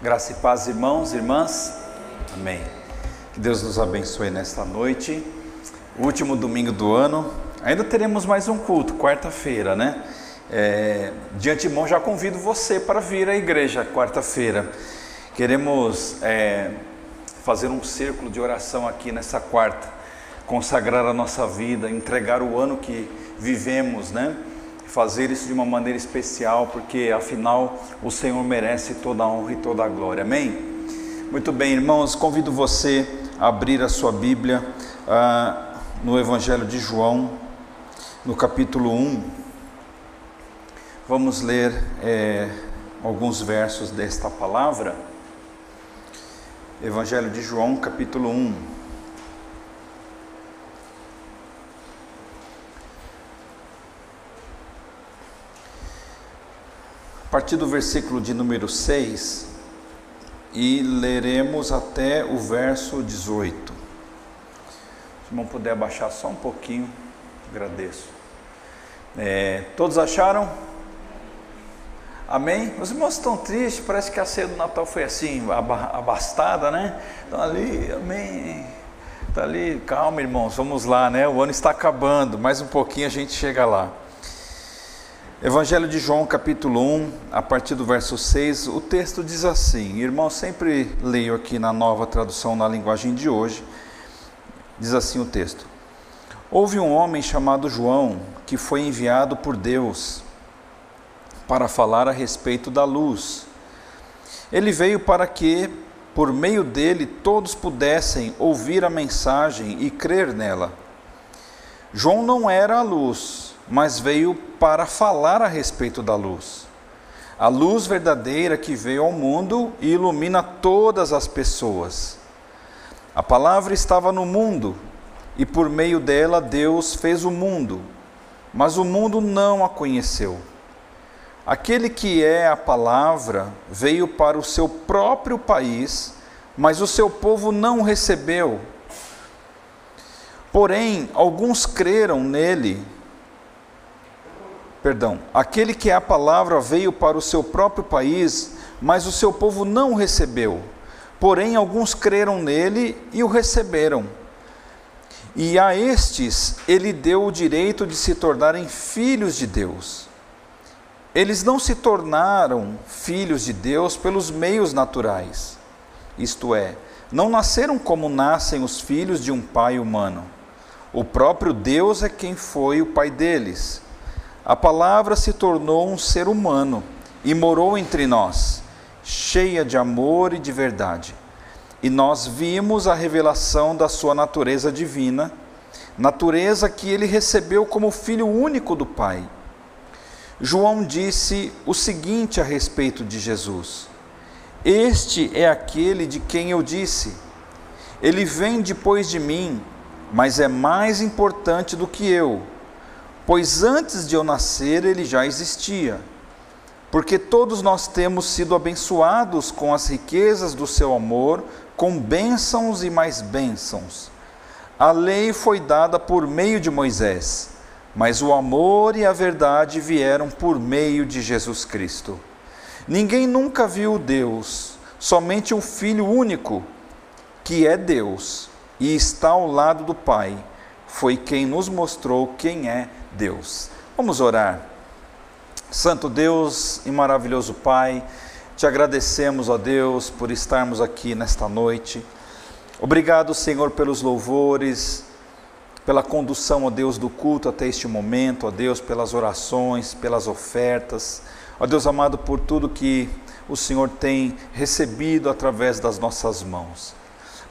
Graça e paz, irmãos, irmãs. Amém. Que Deus nos abençoe nesta noite. Último domingo do ano. Ainda teremos mais um culto, quarta-feira, né? É, de antemão já convido você para vir à igreja quarta-feira. Queremos é, fazer um círculo de oração aqui nessa quarta, consagrar a nossa vida, entregar o ano que vivemos, né? Fazer isso de uma maneira especial, porque afinal o Senhor merece toda a honra e toda a glória. Amém? Muito bem, irmãos, convido você a abrir a sua Bíblia ah, no Evangelho de João, no capítulo 1. Vamos ler é, alguns versos desta palavra. Evangelho de João, capítulo 1. A partir do versículo de número 6 e leremos até o verso 18. Se não puder abaixar só um pouquinho, agradeço. É, todos acharam? Amém? Os irmãos estão tristes, parece que a ceia do Natal foi assim, abastada, né? Estão ali, amém. Está ali, calma irmãos, vamos lá, né? O ano está acabando, mais um pouquinho a gente chega lá. Evangelho de João, capítulo 1, a partir do verso 6, o texto diz assim: Irmão, sempre leio aqui na nova tradução na linguagem de hoje. Diz assim o texto: Houve um homem chamado João que foi enviado por Deus para falar a respeito da luz. Ele veio para que, por meio dele, todos pudessem ouvir a mensagem e crer nela. João não era a luz mas veio para falar a respeito da luz. A luz verdadeira que veio ao mundo e ilumina todas as pessoas. A palavra estava no mundo e por meio dela Deus fez o mundo, mas o mundo não a conheceu. Aquele que é a palavra veio para o seu próprio país, mas o seu povo não o recebeu. Porém, alguns creram nele perdão, aquele que é a palavra veio para o seu próprio país, mas o seu povo não o recebeu. Porém, alguns creram nele e o receberam. E a estes ele deu o direito de se tornarem filhos de Deus. Eles não se tornaram filhos de Deus pelos meios naturais, isto é, não nasceram como nascem os filhos de um pai humano. O próprio Deus é quem foi o pai deles. A palavra se tornou um ser humano e morou entre nós, cheia de amor e de verdade. E nós vimos a revelação da sua natureza divina, natureza que ele recebeu como filho único do Pai. João disse o seguinte a respeito de Jesus: Este é aquele de quem eu disse: Ele vem depois de mim, mas é mais importante do que eu pois antes de eu nascer ele já existia. Porque todos nós temos sido abençoados com as riquezas do seu amor, com bênçãos e mais bênçãos. A lei foi dada por meio de Moisés, mas o amor e a verdade vieram por meio de Jesus Cristo. Ninguém nunca viu Deus, somente o Filho único, que é Deus e está ao lado do Pai, foi quem nos mostrou quem é Deus. Vamos orar. Santo Deus e maravilhoso Pai, te agradecemos, ó Deus, por estarmos aqui nesta noite. Obrigado, Senhor, pelos louvores, pela condução, ó Deus, do culto até este momento, ó Deus, pelas orações, pelas ofertas, ó Deus amado, por tudo que o Senhor tem recebido através das nossas mãos.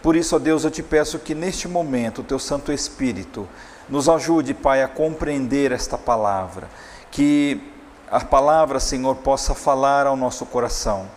Por isso, ó Deus, eu te peço que neste momento o teu Santo Espírito nos ajude, Pai, a compreender esta palavra, que a palavra, Senhor, possa falar ao nosso coração,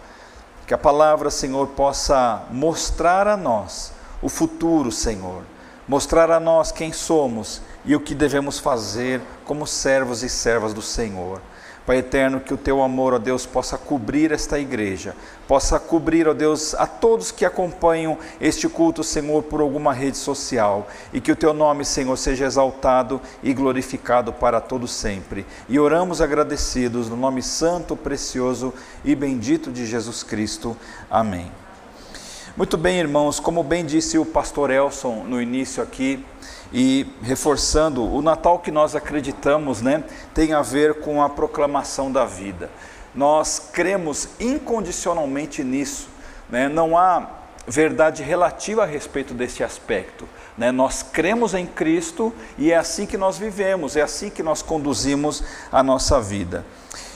que a palavra, Senhor, possa mostrar a nós o futuro, Senhor, mostrar a nós quem somos e o que devemos fazer como servos e servas do Senhor. Pai eterno, que o teu amor, ó Deus, possa cobrir esta igreja, possa cobrir, ó Deus, a todos que acompanham este culto, Senhor, por alguma rede social, e que o teu nome, Senhor, seja exaltado e glorificado para todos sempre. E oramos agradecidos no nome santo, precioso e bendito de Jesus Cristo. Amém. Muito bem, irmãos, como bem disse o pastor Elson no início aqui, e reforçando, o Natal que nós acreditamos, né, tem a ver com a proclamação da vida. Nós cremos incondicionalmente nisso, né? Não há verdade relativa a respeito desse aspecto. Né? Nós cremos em Cristo e é assim que nós vivemos, é assim que nós conduzimos a nossa vida.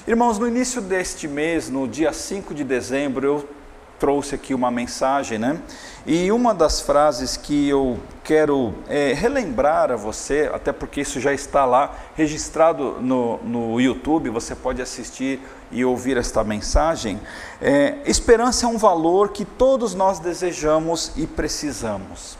Irmãos, no início deste mês, no dia 5 de dezembro, eu trouxe aqui uma mensagem, né? E uma das frases que eu quero é, relembrar a você, até porque isso já está lá registrado no, no YouTube, você pode assistir e ouvir esta mensagem. É, esperança é um valor que todos nós desejamos e precisamos.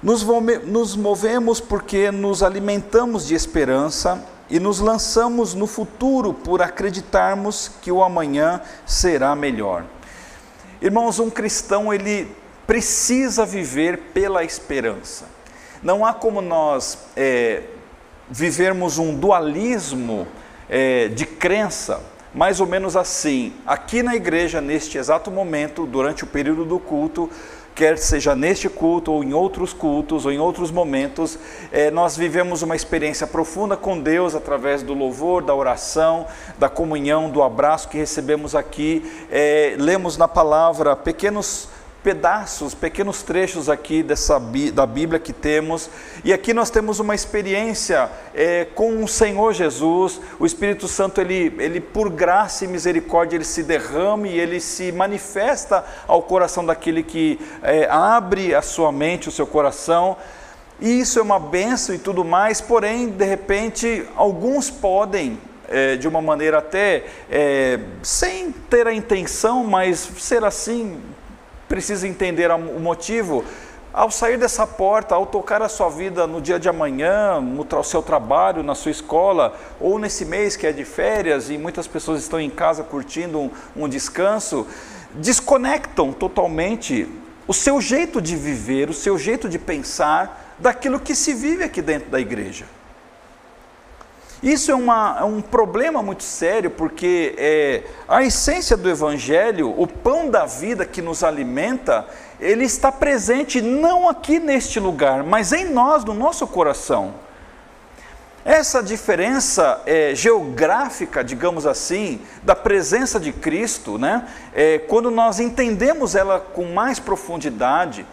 Nos, nos movemos porque nos alimentamos de esperança e nos lançamos no futuro por acreditarmos que o amanhã será melhor. Irmãos, um cristão ele precisa viver pela esperança. Não há como nós é, vivermos um dualismo é, de crença, mais ou menos assim. Aqui na igreja, neste exato momento, durante o período do culto, quer seja neste culto ou em outros cultos ou em outros momentos, é, nós vivemos uma experiência profunda com Deus através do louvor, da oração, da comunhão, do abraço que recebemos aqui, é, lemos na palavra pequenos pedaços, pequenos trechos aqui dessa, da Bíblia que temos, e aqui nós temos uma experiência é, com o Senhor Jesus, o Espírito Santo, ele, ele por graça e misericórdia, ele se derrama e ele se manifesta ao coração daquele que é, abre a sua mente, o seu coração, e isso é uma benção e tudo mais, porém, de repente, alguns podem é, de uma maneira até é, sem ter a intenção, mas ser assim precisa entender o motivo. Ao sair dessa porta, ao tocar a sua vida no dia de amanhã, no seu trabalho, na sua escola, ou nesse mês que é de férias e muitas pessoas estão em casa curtindo um, um descanso, desconectam totalmente o seu jeito de viver, o seu jeito de pensar daquilo que se vive aqui dentro da igreja. Isso é, uma, é um problema muito sério, porque é, a essência do Evangelho, o pão da vida que nos alimenta, ele está presente não aqui neste lugar, mas em nós, no nosso coração. Essa diferença é, geográfica, digamos assim, da presença de Cristo, né? É, quando nós entendemos ela com mais profundidade,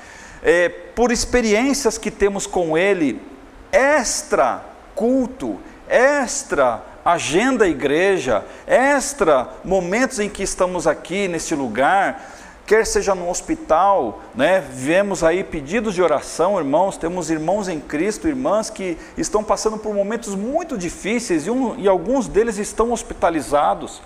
é, por experiências que temos com Ele, extra culto, extra agenda igreja, extra momentos em que estamos aqui nesse lugar, quer seja no hospital, né? Vemos aí pedidos de oração, irmãos, temos irmãos em Cristo, irmãs que estão passando por momentos muito difíceis e, um, e alguns deles estão hospitalizados.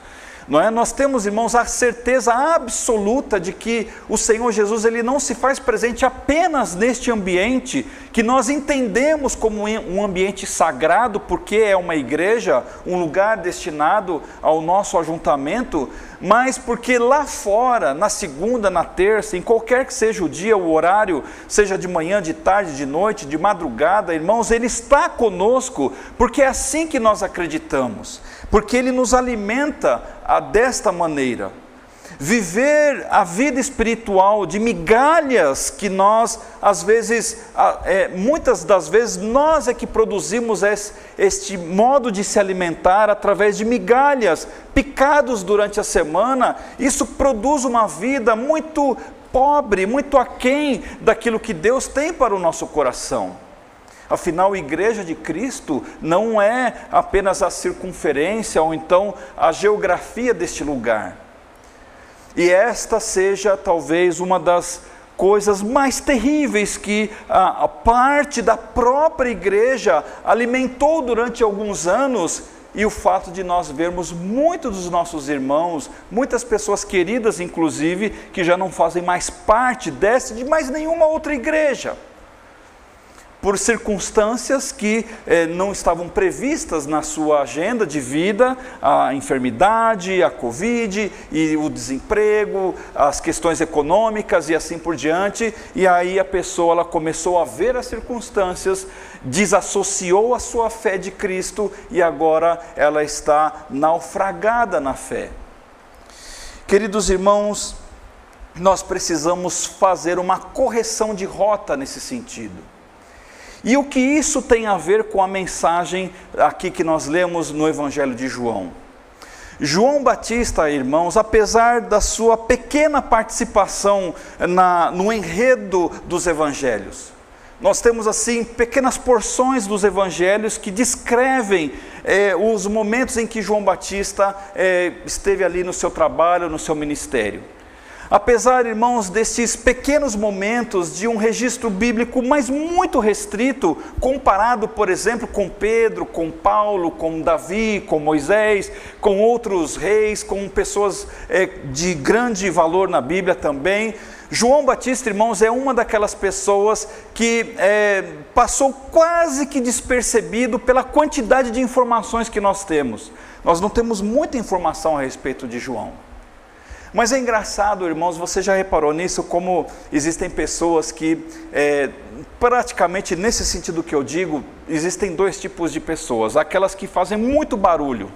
Não é? Nós temos, irmãos, a certeza absoluta de que o Senhor Jesus ele não se faz presente apenas neste ambiente que nós entendemos como um ambiente sagrado, porque é uma igreja, um lugar destinado ao nosso ajuntamento, mas porque lá fora, na segunda, na terça, em qualquer que seja o dia, o horário, seja de manhã, de tarde, de noite, de madrugada, irmãos, Ele está conosco, porque é assim que nós acreditamos, porque Ele nos alimenta desta maneira. Viver a vida espiritual de migalhas que nós, às vezes, é, muitas das vezes, nós é que produzimos este modo de se alimentar através de migalhas, picados durante a semana, isso produz uma vida muito pobre, muito aquém daquilo que Deus tem para o nosso coração. Afinal, a igreja de Cristo não é apenas a circunferência ou então a geografia deste lugar. E esta seja talvez uma das coisas mais terríveis que a, parte da própria igreja alimentou durante alguns anos e o fato de nós vermos muitos dos nossos irmãos, muitas pessoas queridas inclusive, que já não fazem mais parte dessa de mais nenhuma outra igreja. Por circunstâncias que eh, não estavam previstas na sua agenda de vida, a enfermidade, a Covid e o desemprego, as questões econômicas e assim por diante, e aí a pessoa ela começou a ver as circunstâncias, desassociou a sua fé de Cristo e agora ela está naufragada na fé. Queridos irmãos, nós precisamos fazer uma correção de rota nesse sentido. E o que isso tem a ver com a mensagem aqui que nós lemos no Evangelho de João? João Batista, irmãos, apesar da sua pequena participação na, no enredo dos evangelhos, nós temos assim pequenas porções dos evangelhos que descrevem eh, os momentos em que João Batista eh, esteve ali no seu trabalho, no seu ministério. Apesar, irmãos, desses pequenos momentos de um registro bíblico, mas muito restrito, comparado, por exemplo, com Pedro, com Paulo, com Davi, com Moisés, com outros reis, com pessoas é, de grande valor na Bíblia também, João Batista, irmãos, é uma daquelas pessoas que é, passou quase que despercebido pela quantidade de informações que nós temos. Nós não temos muita informação a respeito de João. Mas é engraçado, irmãos, você já reparou nisso, como existem pessoas que, é, praticamente nesse sentido que eu digo, existem dois tipos de pessoas: aquelas que fazem muito barulho,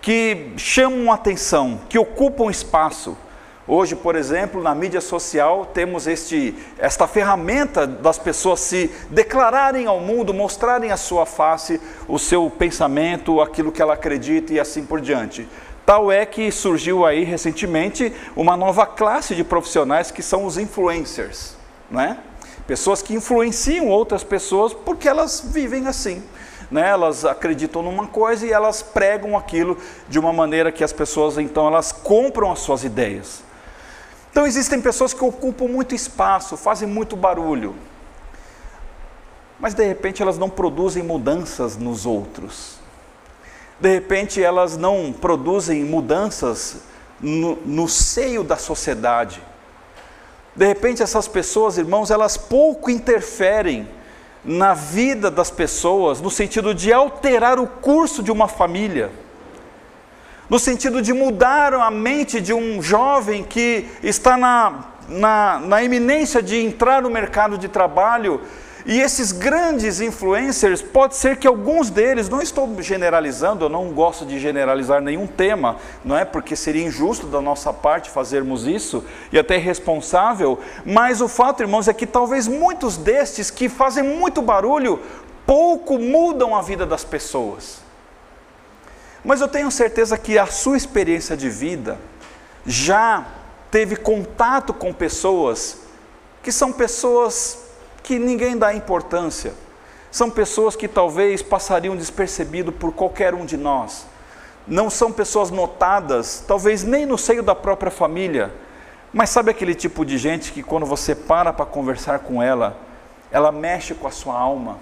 que chamam atenção, que ocupam espaço. Hoje, por exemplo, na mídia social temos este, esta ferramenta das pessoas se declararem ao mundo, mostrarem a sua face, o seu pensamento, aquilo que ela acredita e assim por diante. Tal é que surgiu aí recentemente uma nova classe de profissionais que são os influencers, não é? Pessoas que influenciam outras pessoas porque elas vivem assim. Né? Elas acreditam numa coisa e elas pregam aquilo de uma maneira que as pessoas então elas compram as suas ideias. Então existem pessoas que ocupam muito espaço, fazem muito barulho, mas de repente elas não produzem mudanças nos outros de repente elas não produzem mudanças no, no, seio da sociedade. De repente essas pessoas, irmãos, elas pouco interferem na vida das pessoas, no sentido de alterar o curso de uma família, no sentido de mudar a mente de um jovem que está na, na, na iminência de entrar no mercado de trabalho e esses grandes influencers, pode ser que alguns deles, não estou generalizando, eu não gosto de generalizar nenhum tema, não é porque seria injusto da nossa parte fazermos isso e até irresponsável, mas o fato, irmãos, é que talvez muitos destes que fazem muito barulho, pouco mudam a vida das pessoas. Mas eu tenho certeza que a sua experiência de vida já teve contato com pessoas que são pessoas que ninguém dá importância. São pessoas que talvez passariam despercebido por qualquer um de nós. Não são pessoas notadas, talvez nem no seio da própria família. Mas sabe aquele tipo de gente que quando você para para conversar com ela, ela mexe com a sua alma.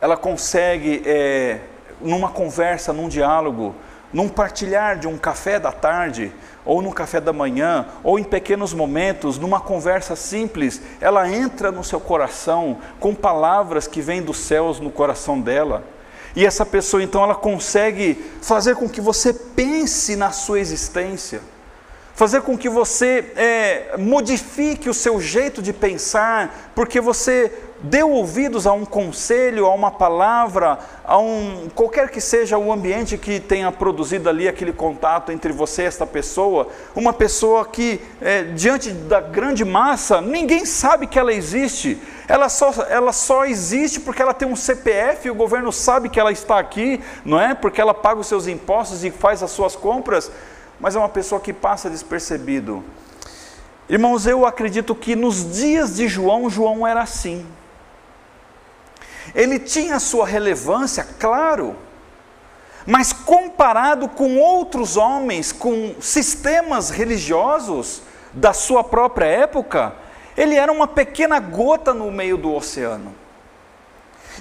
Ela consegue, é, numa conversa, num diálogo, num partilhar de um café da tarde, ou no café da manhã, ou em pequenos momentos, numa conversa simples, ela entra no seu coração com palavras que vêm dos céus no coração dela. E essa pessoa então ela consegue fazer com que você pense na sua existência, fazer com que você é, modifique o seu jeito de pensar, porque você deu ouvidos a um conselho, a uma palavra, a um qualquer que seja o ambiente que tenha produzido ali aquele contato entre você e esta pessoa, uma pessoa que é, diante da grande massa ninguém sabe que ela existe, ela só, ela só existe porque ela tem um CPF o governo sabe que ela está aqui, não é? Porque ela paga os seus impostos e faz as suas compras, mas é uma pessoa que passa despercebido. Irmãos, eu acredito que nos dias de João, João era assim. Ele tinha sua relevância, claro, mas comparado com outros homens, com sistemas religiosos da sua própria época, ele era uma pequena gota no meio do oceano.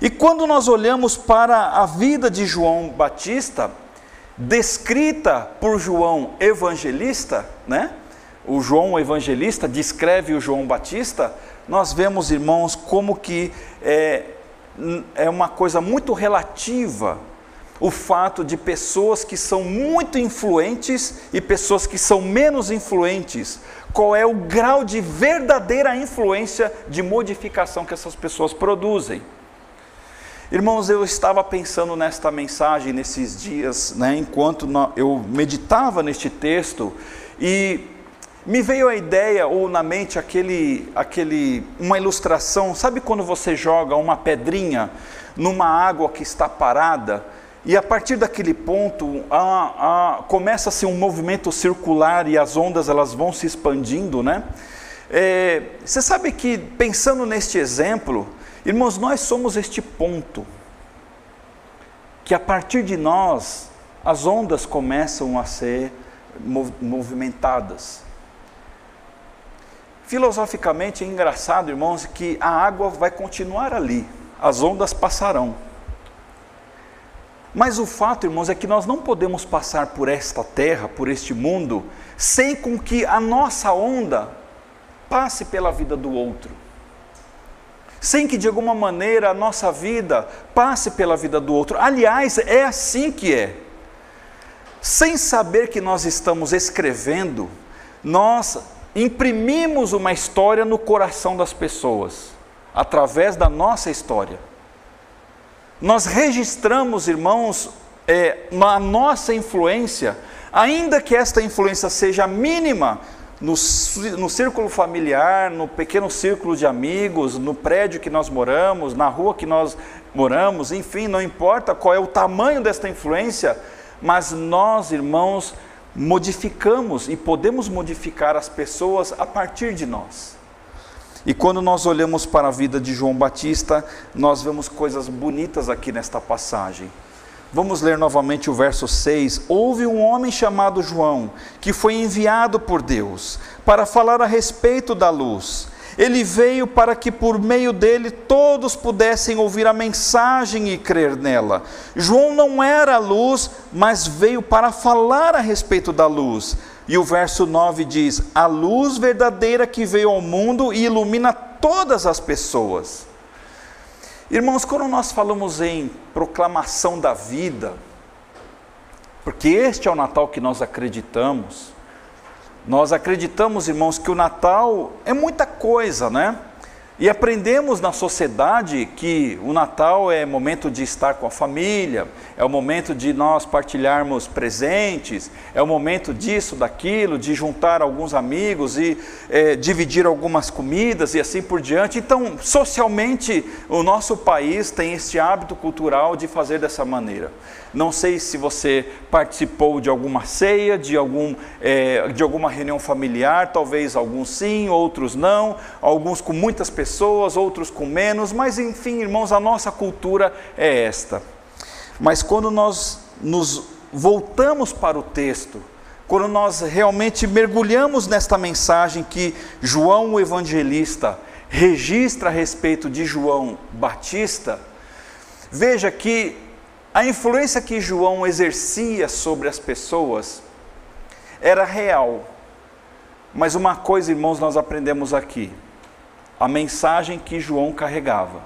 E quando nós olhamos para a vida de João Batista, descrita por João evangelista, né? o João Evangelista descreve o João Batista, nós vemos, irmãos, como que é, é uma coisa muito relativa o fato de pessoas que são muito influentes e pessoas que são menos influentes. Qual é o grau de verdadeira influência de modificação que essas pessoas produzem? Irmãos, eu estava pensando nesta mensagem nesses dias, né, enquanto eu meditava neste texto, e me veio a ideia ou na mente aquele, aquele, uma ilustração. Sabe quando você joga uma pedrinha numa água que está parada e a partir daquele ponto a, a, começa-se um movimento circular e as ondas elas vão se expandindo, né? É, você sabe que pensando neste exemplo, irmãos, nós somos este ponto que a partir de nós as ondas começam a ser movimentadas. Filosoficamente é engraçado, irmãos, que a água vai continuar ali, as ondas passarão. Mas o fato, irmãos, é que nós não podemos passar por esta terra, por este mundo, sem com que a nossa onda passe pela vida do outro. Sem que de alguma maneira a nossa vida passe pela vida do outro. Aliás, é assim que é. Sem saber que nós estamos escrevendo, nós imprimimos uma história no coração das pessoas, através da nossa história. Nós registramos, irmãos, é, a nossa influência, ainda que esta influência seja mínima, no, no círculo familiar, no pequeno círculo de amigos, no prédio que nós moramos, na rua que nós moramos, enfim, não importa qual é o tamanho desta influência, mas nós, irmãos, modificamos e podemos modificar as pessoas a partir de nós. E quando nós olhamos para a vida de João Batista, nós vemos coisas bonitas aqui nesta passagem. Vamos ler novamente o verso 6. Houve um homem chamado João, que foi enviado por Deus para falar a respeito da luz ele veio para que por meio dele todos pudessem ouvir a mensagem e crer nela. João não era a luz, mas veio para falar a respeito da luz. E o verso 9 diz: A luz verdadeira que veio ao mundo e ilumina todas as pessoas. Irmãos, quando nós falamos em proclamação da vida, porque este é o Natal que nós acreditamos, nós acreditamos, irmãos, que o Natal é muita coisa, né? E aprendemos na sociedade que o Natal é momento de estar com a família, é o momento de nós partilharmos presentes, é o momento disso, daquilo, de juntar alguns amigos e é, dividir algumas comidas e assim por diante. Então, socialmente, o nosso país tem este hábito cultural de fazer dessa maneira. Não sei se você participou de alguma ceia, de, algum, é, de alguma reunião familiar, talvez alguns sim, outros não, alguns com muitas pessoas, outros com menos, mas enfim, irmãos, a nossa cultura é esta. Mas quando nós nos voltamos para o texto, quando nós realmente mergulhamos nesta mensagem que João o evangelista registra a respeito de João Batista, veja que a influência que João exercia sobre as pessoas era real. Mas uma coisa, irmãos, nós aprendemos aqui: a mensagem que João carregava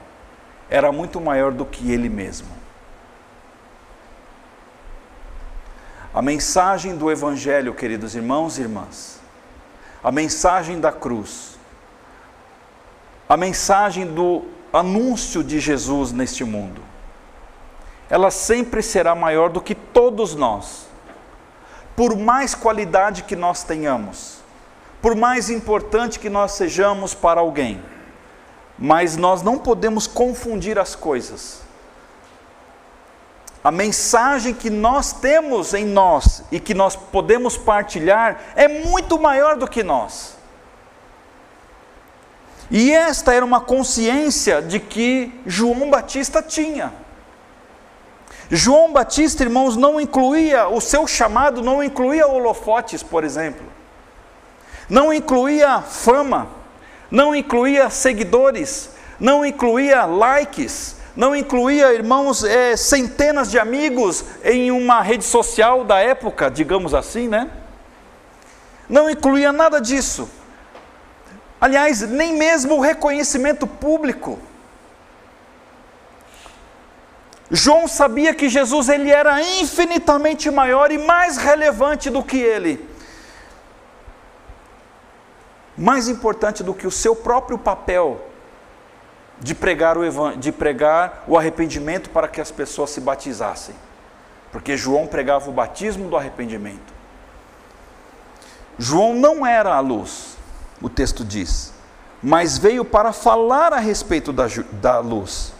era muito maior do que ele mesmo. A mensagem do Evangelho, queridos irmãos e irmãs, a mensagem da cruz, a mensagem do anúncio de Jesus neste mundo, ela sempre será maior do que todos nós. Por mais qualidade que nós tenhamos, por mais importante que nós sejamos para alguém, mas nós não podemos confundir as coisas. A mensagem que nós temos em nós e que nós podemos partilhar é muito maior do que nós. E esta era uma consciência de que João Batista tinha. João Batista, irmãos, não incluía, o seu chamado não incluía holofotes, por exemplo, não incluía fama, não incluía seguidores, não incluía likes, não incluía, irmãos, é, centenas de amigos em uma rede social da época, digamos assim, né? Não incluía nada disso. Aliás, nem mesmo o reconhecimento público. João sabia que Jesus ele era infinitamente maior e mais relevante do que ele. Mais importante do que o seu próprio papel de pregar o, de pregar o arrependimento para que as pessoas se batizassem. Porque João pregava o batismo do arrependimento. João não era a luz, o texto diz, mas veio para falar a respeito da, da luz.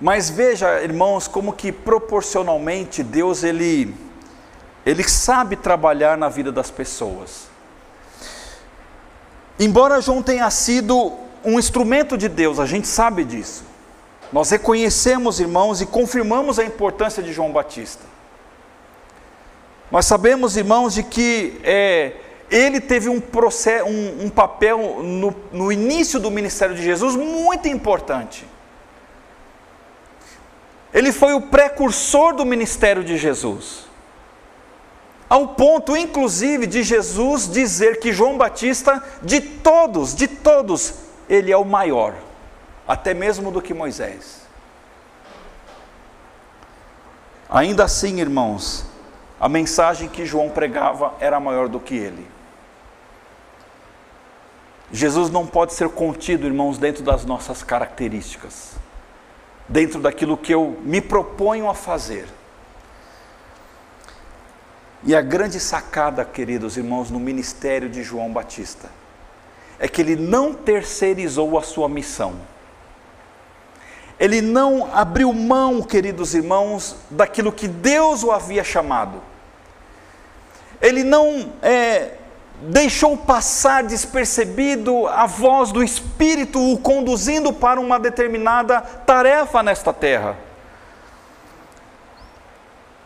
Mas veja, irmãos, como que proporcionalmente Deus ele ele sabe trabalhar na vida das pessoas. Embora João tenha sido um instrumento de Deus, a gente sabe disso. Nós reconhecemos, irmãos, e confirmamos a importância de João Batista. Nós sabemos, irmãos, de que é, ele teve um, um, um papel no, no início do ministério de Jesus muito importante. Ele foi o precursor do ministério de Jesus. Ao ponto, inclusive, de Jesus dizer que João Batista, de todos, de todos, ele é o maior, até mesmo do que Moisés. Ainda assim, irmãos, a mensagem que João pregava era maior do que ele. Jesus não pode ser contido, irmãos, dentro das nossas características, dentro daquilo que eu me proponho a fazer. E a grande sacada, queridos irmãos, no ministério de João Batista, é que ele não terceirizou a sua missão. Ele não abriu mão, queridos irmãos, daquilo que Deus o havia chamado. Ele não é, deixou passar despercebido a voz do Espírito o conduzindo para uma determinada tarefa nesta terra.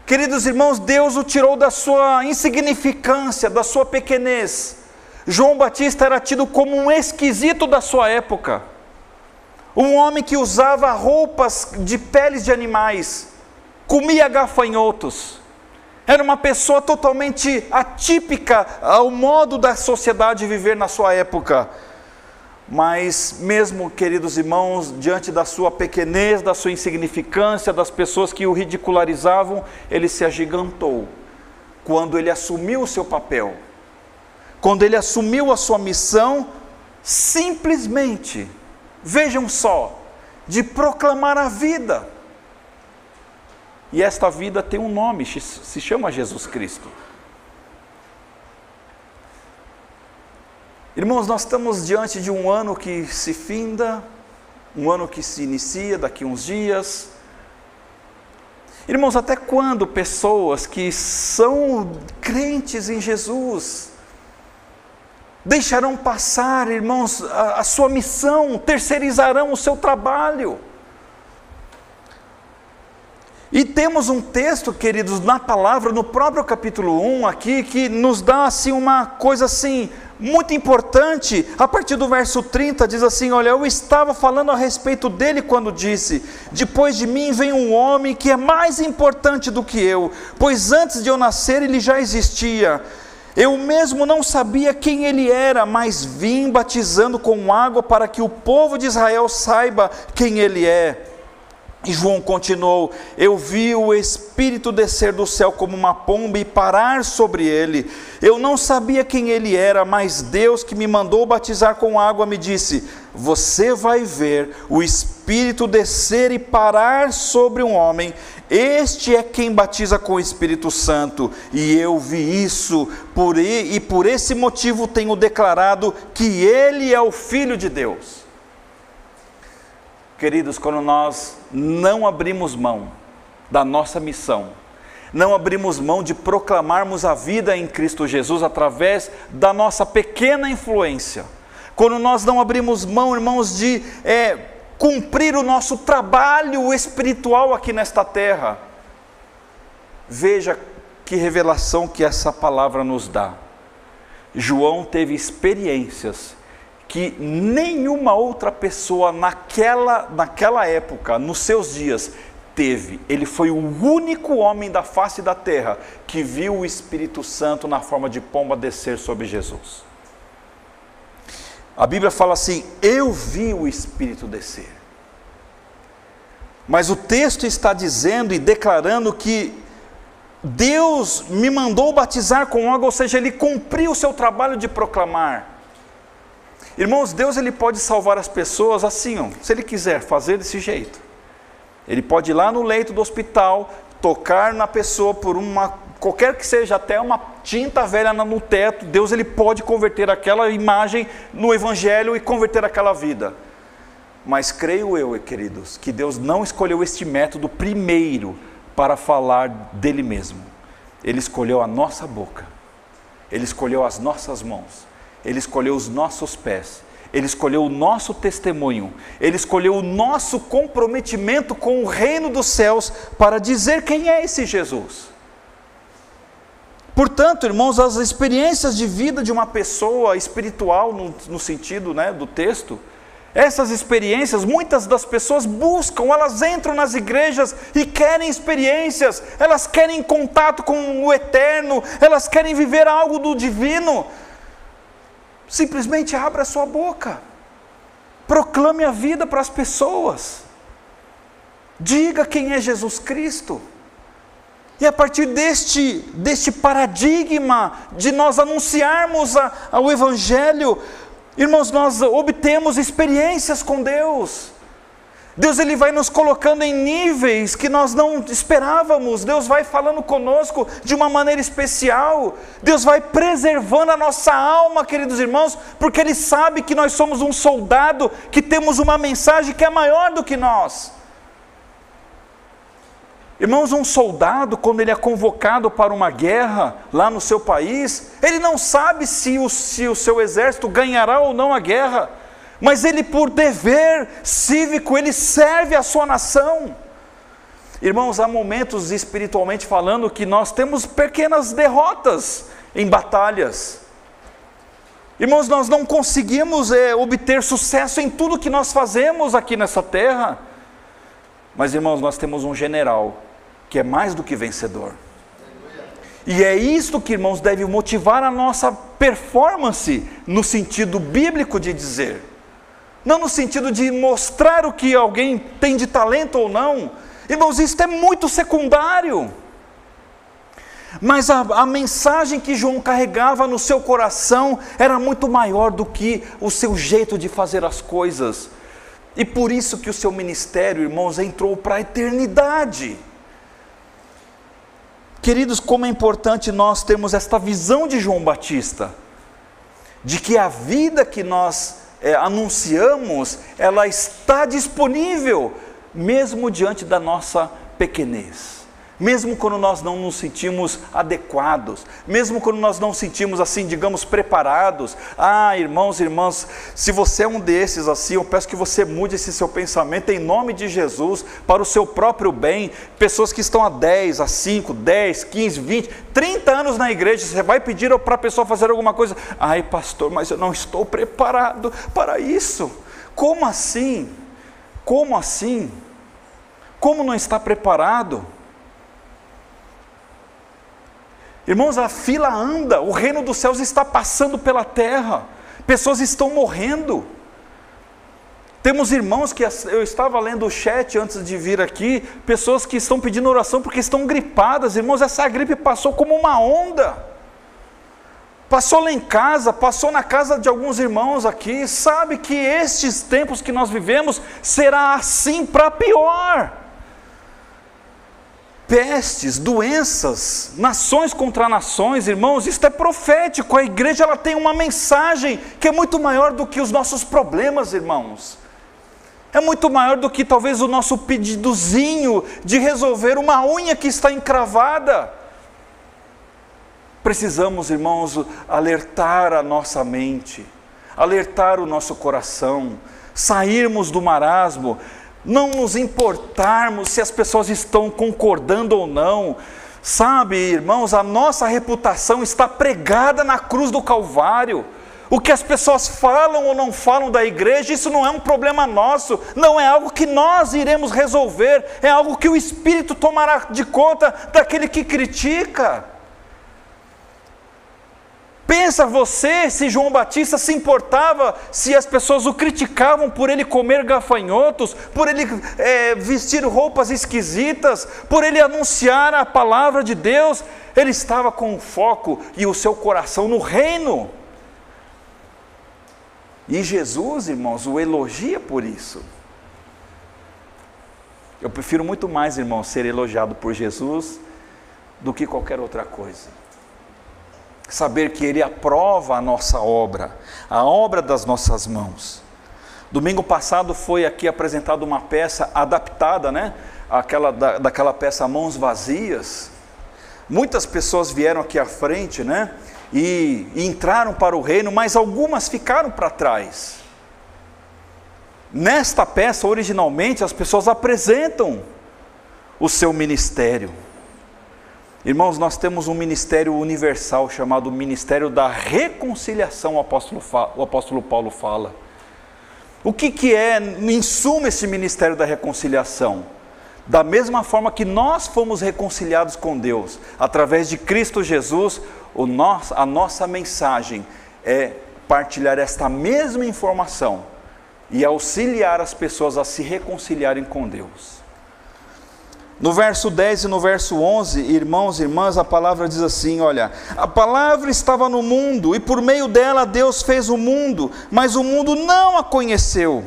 Queridos irmãos, Deus o tirou da sua insignificância, da sua pequenez. João Batista era tido como um esquisito da sua época, um homem que usava roupas de peles de animais, comia gafanhotos, era uma pessoa totalmente atípica ao modo da sociedade viver na sua época. Mas, mesmo, queridos irmãos, diante da sua pequenez, da sua insignificância, das pessoas que o ridicularizavam, ele se agigantou. Quando ele assumiu o seu papel, quando ele assumiu a sua missão, simplesmente, vejam só, de proclamar a vida. E esta vida tem um nome, se chama Jesus Cristo. Irmãos, nós estamos diante de um ano que se finda, um ano que se inicia daqui uns dias. Irmãos, até quando pessoas que são crentes em Jesus deixarão passar, irmãos, a, a sua missão, terceirizarão o seu trabalho? E temos um texto, queridos, na palavra, no próprio capítulo 1 aqui, que nos dá assim uma coisa assim muito importante. A partir do verso 30 diz assim: "Olha, eu estava falando a respeito dele quando disse: Depois de mim vem um homem que é mais importante do que eu, pois antes de eu nascer ele já existia." Eu mesmo não sabia quem ele era, mas vim batizando com água para que o povo de Israel saiba quem ele é. E João continuou: Eu vi o Espírito descer do céu como uma pomba e parar sobre ele. Eu não sabia quem ele era, mas Deus que me mandou batizar com água me disse: Você vai ver o Espírito descer e parar sobre um homem. Este é quem batiza com o Espírito Santo. E eu vi isso, por e, e por esse motivo tenho declarado que ele é o Filho de Deus. Queridos, quando nós não abrimos mão da nossa missão, não abrimos mão de proclamarmos a vida em Cristo Jesus através da nossa pequena influência, quando nós não abrimos mão, irmãos, de é, cumprir o nosso trabalho espiritual aqui nesta terra, veja que revelação que essa palavra nos dá. João teve experiências que nenhuma outra pessoa naquela, naquela época, nos seus dias, teve. Ele foi o único homem da face da terra que viu o Espírito Santo na forma de pomba descer sobre Jesus. A Bíblia fala assim: Eu vi o Espírito descer. Mas o texto está dizendo e declarando que Deus me mandou batizar com água, ou seja, ele cumpriu o seu trabalho de proclamar. Irmãos, Deus ele pode salvar as pessoas assim, ó, se ele quiser fazer desse jeito. Ele pode ir lá no leito do hospital, tocar na pessoa por uma qualquer que seja, até uma tinta velha no teto, Deus ele pode converter aquela imagem no evangelho e converter aquela vida. Mas creio eu, queridos, que Deus não escolheu este método primeiro para falar dele mesmo. Ele escolheu a nossa boca. Ele escolheu as nossas mãos. Ele escolheu os nossos pés. Ele escolheu o nosso testemunho, Ele escolheu o nosso comprometimento com o reino dos céus para dizer quem é esse Jesus. Portanto, irmãos, as experiências de vida de uma pessoa espiritual, no, no sentido né, do texto, essas experiências, muitas das pessoas buscam, elas entram nas igrejas e querem experiências, elas querem contato com o eterno, elas querem viver algo do divino. Simplesmente abra sua boca, proclame a vida para as pessoas, diga quem é Jesus Cristo. E a partir deste, deste paradigma de nós anunciarmos a, ao Evangelho, Irmãos, nós obtemos experiências com Deus. Deus ele vai nos colocando em níveis que nós não esperávamos. Deus vai falando conosco de uma maneira especial. Deus vai preservando a nossa alma, queridos irmãos, porque ele sabe que nós somos um soldado, que temos uma mensagem que é maior do que nós. Irmãos, um soldado, quando ele é convocado para uma guerra lá no seu país, ele não sabe se o, se o seu exército ganhará ou não a guerra, mas ele, por dever cívico, ele serve a sua nação. Irmãos, há momentos espiritualmente falando que nós temos pequenas derrotas em batalhas. Irmãos, nós não conseguimos é, obter sucesso em tudo que nós fazemos aqui nessa terra. Mas, irmãos, nós temos um general que é mais do que vencedor. E é isto que, irmãos, deve motivar a nossa performance no sentido bíblico de dizer. Não no sentido de mostrar o que alguém tem de talento ou não. Irmãos, isso é muito secundário. Mas a, a, mensagem que João carregava no seu coração era muito maior do que o seu jeito de fazer as coisas. E por isso que o seu ministério, irmãos, entrou para a eternidade. Queridos, como é importante nós termos esta visão de João Batista, de que a vida que nós é, anunciamos, ela está disponível, mesmo diante da nossa pequenez mesmo quando nós não nos sentimos adequados, mesmo quando nós não nos sentimos assim, digamos, preparados. Ah, irmãos e irmãs, se você é um desses assim, eu peço que você mude esse seu pensamento em nome de Jesus, para o seu próprio bem. Pessoas que estão há 10, há 5, 10, 15, 20, 30 anos na igreja, você vai pedir para a pessoa fazer alguma coisa. Ai, pastor, mas eu não estou preparado para isso. Como assim? Como assim? Como não está preparado? Irmãos, a fila anda, o reino dos céus está passando pela terra, pessoas estão morrendo. Temos irmãos que eu estava lendo o chat antes de vir aqui, pessoas que estão pedindo oração porque estão gripadas. Irmãos, essa gripe passou como uma onda. Passou lá em casa, passou na casa de alguns irmãos aqui. Sabe que estes tempos que nós vivemos será assim para pior pestes, doenças, nações contra nações, irmãos, isso é profético. A igreja ela tem uma mensagem que é muito maior do que os nossos problemas, irmãos. É muito maior do que talvez o nosso pedidozinho de resolver uma unha que está encravada. Precisamos, irmãos, alertar a nossa mente, alertar o nosso coração, sairmos do marasmo, não nos importarmos se as pessoas estão concordando ou não. Sabe, irmãos, a nossa reputação está pregada na cruz do Calvário. O que as pessoas falam ou não falam da igreja, isso não é um problema nosso, não é algo que nós iremos resolver, é algo que o Espírito tomará de conta daquele que critica. Pensa você se João Batista se importava se as pessoas o criticavam por ele comer gafanhotos, por ele é, vestir roupas esquisitas, por ele anunciar a palavra de Deus. Ele estava com o foco e o seu coração no reino. E Jesus, irmãos, o elogia por isso. Eu prefiro muito mais, irmãos, ser elogiado por Jesus do que qualquer outra coisa. Saber que Ele aprova a nossa obra, a obra das nossas mãos. Domingo passado foi aqui apresentada uma peça adaptada, né? Aquela, da, daquela peça Mãos Vazias. Muitas pessoas vieram aqui à frente, né? e, e entraram para o reino, mas algumas ficaram para trás. Nesta peça, originalmente, as pessoas apresentam o seu ministério. Irmãos, nós temos um ministério universal chamado Ministério da Reconciliação, o apóstolo, o apóstolo Paulo fala. O que, que é, em suma, esse ministério da reconciliação? Da mesma forma que nós fomos reconciliados com Deus, através de Cristo Jesus, o nosso, a nossa mensagem é partilhar esta mesma informação e auxiliar as pessoas a se reconciliarem com Deus. No verso 10 e no verso 11, irmãos e irmãs, a palavra diz assim: Olha, a palavra estava no mundo e por meio dela Deus fez o mundo, mas o mundo não a conheceu.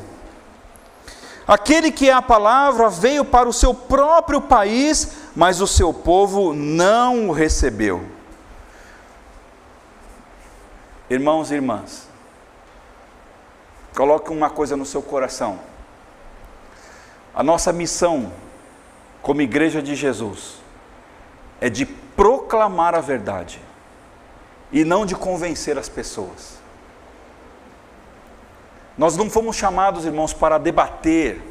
Aquele que é a palavra veio para o seu próprio país, mas o seu povo não o recebeu. Irmãos e irmãs, coloque uma coisa no seu coração. A nossa missão, como igreja de Jesus, é de proclamar a verdade e não de convencer as pessoas. Nós não fomos chamados, irmãos, para debater,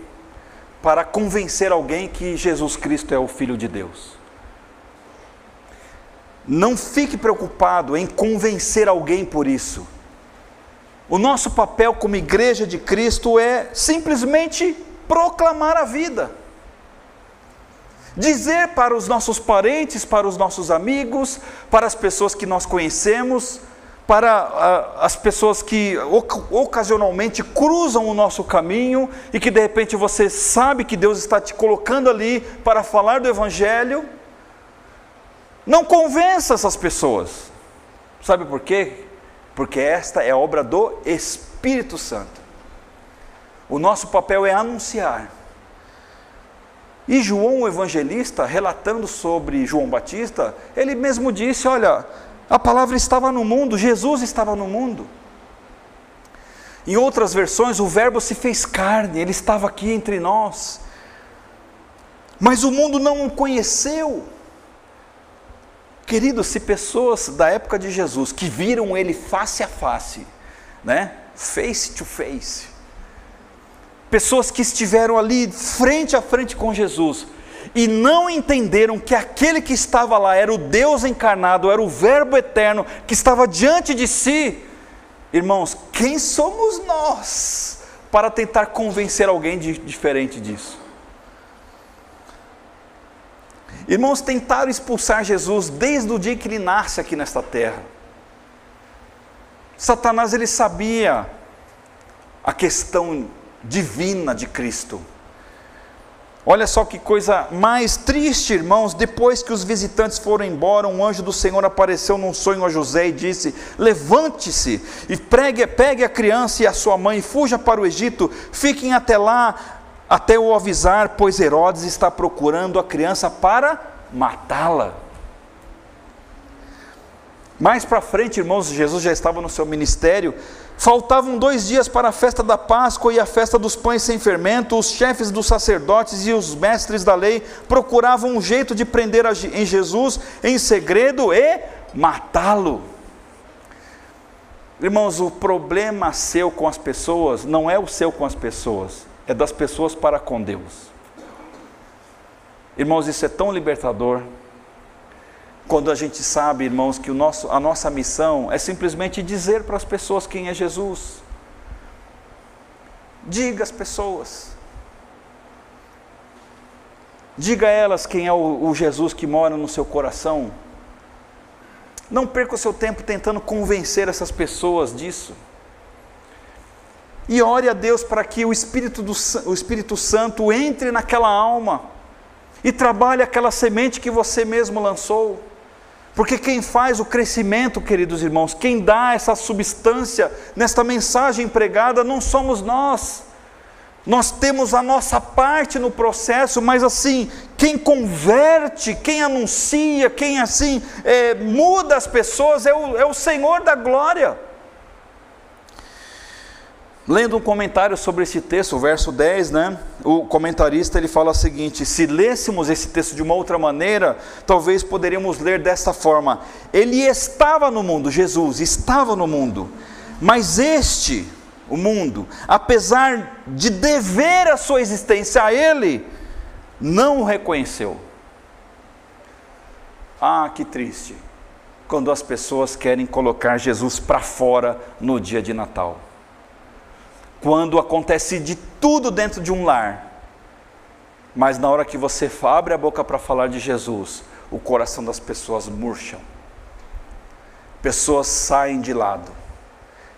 para convencer alguém que Jesus Cristo é o Filho de Deus. Não fique preocupado em convencer alguém por isso. O nosso papel como igreja de Cristo é simplesmente proclamar a vida. Dizer para os nossos parentes, para os nossos amigos, para as pessoas que nós conhecemos, para as pessoas que ocasionalmente cruzam o nosso caminho e que de repente você sabe que Deus está te colocando ali para falar do Evangelho. Não convença essas pessoas. Sabe por quê? Porque esta é obra do Espírito Santo. O nosso papel é anunciar. E João, o evangelista, relatando sobre João Batista, ele mesmo disse: Olha, a palavra estava no mundo, Jesus estava no mundo. Em outras versões, o Verbo se fez carne, ele estava aqui entre nós. Mas o mundo não o conheceu. Queridos, se pessoas da época de Jesus que viram ele face a face, né? Face to face. Pessoas que estiveram ali frente a frente com Jesus, e não entenderam que aquele que estava lá era o Deus encarnado, era o Verbo eterno que estava diante de si. Irmãos, quem somos nós para tentar convencer alguém de diferente disso? Irmãos, tentaram expulsar Jesus desde o dia que ele nasce aqui nesta terra. Satanás ele sabia a questão divina de Cristo. Olha só que coisa mais triste, irmãos. Depois que os visitantes foram embora, um anjo do Senhor apareceu num sonho a José e disse: Levante-se e pregue, pegue a criança e a sua mãe, fuja para o Egito, fiquem até lá, até o avisar, pois Herodes está procurando a criança para matá-la. Mais para frente, irmãos, Jesus já estava no seu ministério Faltavam dois dias para a festa da Páscoa e a festa dos pães sem fermento. Os chefes dos sacerdotes e os mestres da lei procuravam um jeito de prender em Jesus em segredo e matá-lo. Irmãos, o problema seu com as pessoas não é o seu com as pessoas, é das pessoas para com Deus. Irmãos, isso é tão libertador. Quando a gente sabe, irmãos, que o nosso, a nossa missão é simplesmente dizer para as pessoas quem é Jesus. Diga às pessoas. Diga a elas quem é o, o Jesus que mora no seu coração. Não perca o seu tempo tentando convencer essas pessoas disso. E ore a Deus para que o Espírito, do, o Espírito Santo entre naquela alma e trabalhe aquela semente que você mesmo lançou. Porque quem faz o crescimento, queridos irmãos, quem dá essa substância nesta mensagem pregada, não somos nós. Nós temos a nossa parte no processo, mas assim, quem converte, quem anuncia, quem assim é, muda as pessoas é o, é o Senhor da glória. Lendo um comentário sobre esse texto, o verso 10, né? O comentarista ele fala o seguinte: se lêssemos esse texto de uma outra maneira, talvez poderíamos ler desta forma: Ele estava no mundo, Jesus estava no mundo, mas este, o mundo, apesar de dever a sua existência a Ele, não o reconheceu. Ah, que triste, quando as pessoas querem colocar Jesus para fora no dia de Natal quando acontece de tudo dentro de um lar, mas na hora que você abre a boca para falar de Jesus, o coração das pessoas murcham, pessoas saem de lado,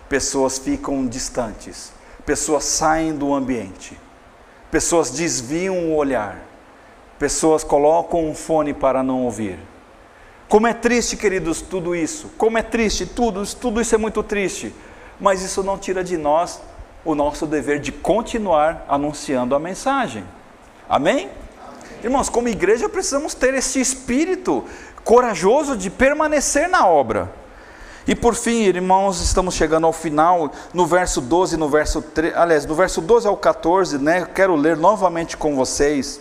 pessoas ficam distantes, pessoas saem do ambiente, pessoas desviam o olhar, pessoas colocam um fone para não ouvir. Como é triste, queridos, tudo isso. Como é triste, tudo, tudo isso é muito triste. Mas isso não tira de nós o nosso dever de continuar anunciando a mensagem. Amém? Amém? Irmãos, como igreja precisamos ter esse espírito corajoso de permanecer na obra. E por fim, irmãos, estamos chegando ao final, no verso 12, no verso 13, aliás, do verso 12 ao 14, né? Quero ler novamente com vocês.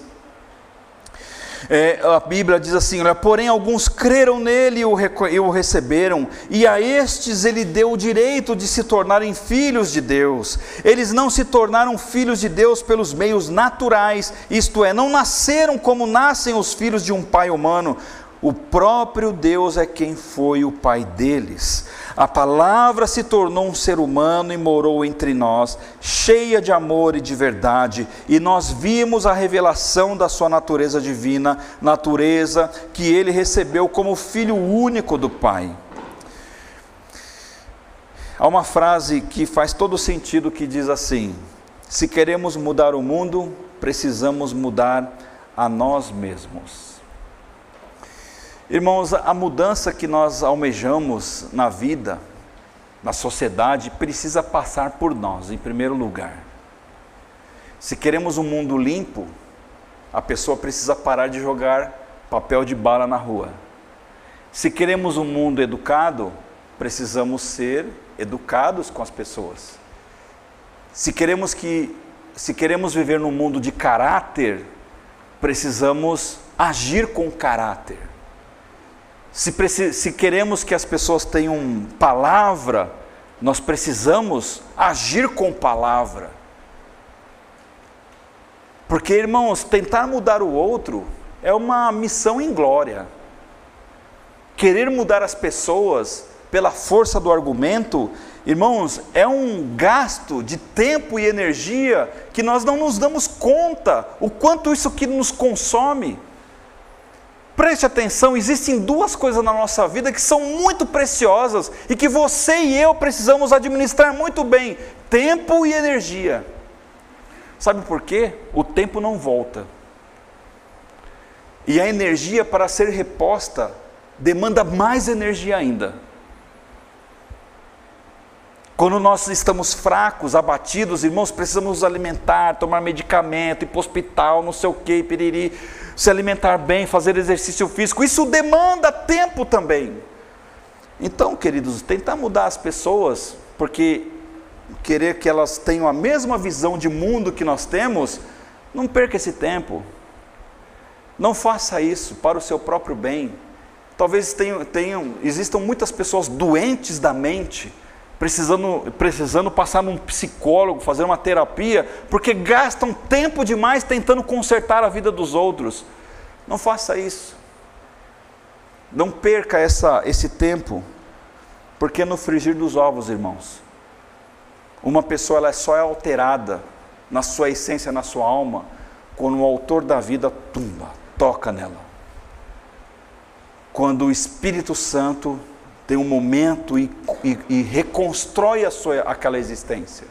É, a Bíblia diz assim: olha, porém alguns creram nele e o receberam, e a estes ele deu o direito de se tornarem filhos de Deus. Eles não se tornaram filhos de Deus pelos meios naturais, isto é, não nasceram como nascem os filhos de um pai humano. O próprio Deus é quem foi o pai deles. A palavra se tornou um ser humano e morou entre nós, cheia de amor e de verdade, e nós vimos a revelação da sua natureza divina, natureza que ele recebeu como filho único do Pai. Há uma frase que faz todo sentido que diz assim: se queremos mudar o mundo, precisamos mudar a nós mesmos. Irmãos, a mudança que nós almejamos na vida, na sociedade, precisa passar por nós, em primeiro lugar. Se queremos um mundo limpo, a pessoa precisa parar de jogar papel de bala na rua. Se queremos um mundo educado, precisamos ser educados com as pessoas. Se queremos que se queremos viver num mundo de caráter, precisamos agir com caráter. Se, se queremos que as pessoas tenham palavra, nós precisamos agir com palavra. Porque, irmãos, tentar mudar o outro é uma missão em glória. Querer mudar as pessoas pela força do argumento, irmãos, é um gasto de tempo e energia que nós não nos damos conta o quanto isso que nos consome. Preste atenção, existem duas coisas na nossa vida que são muito preciosas e que você e eu precisamos administrar muito bem: tempo e energia. Sabe por quê? O tempo não volta. E a energia para ser reposta demanda mais energia ainda. Quando nós estamos fracos, abatidos, irmãos, precisamos nos alimentar, tomar medicamento, ir para o hospital, não sei o que, piriri, se alimentar bem, fazer exercício físico. Isso demanda tempo também. Então, queridos, tentar mudar as pessoas, porque querer que elas tenham a mesma visão de mundo que nós temos, não perca esse tempo. Não faça isso para o seu próprio bem. Talvez tenham, tenham existam muitas pessoas doentes da mente precisando, precisando passar num psicólogo, fazer uma terapia, porque gastam tempo demais tentando consertar a vida dos outros. Não faça isso. Não perca essa, esse tempo, porque no frigir dos ovos, irmãos, uma pessoa ela só é alterada na sua essência, na sua alma, quando o autor da vida tumba, toca nela. Quando o Espírito Santo tem um momento e, e, e reconstrói a sua, aquela existência.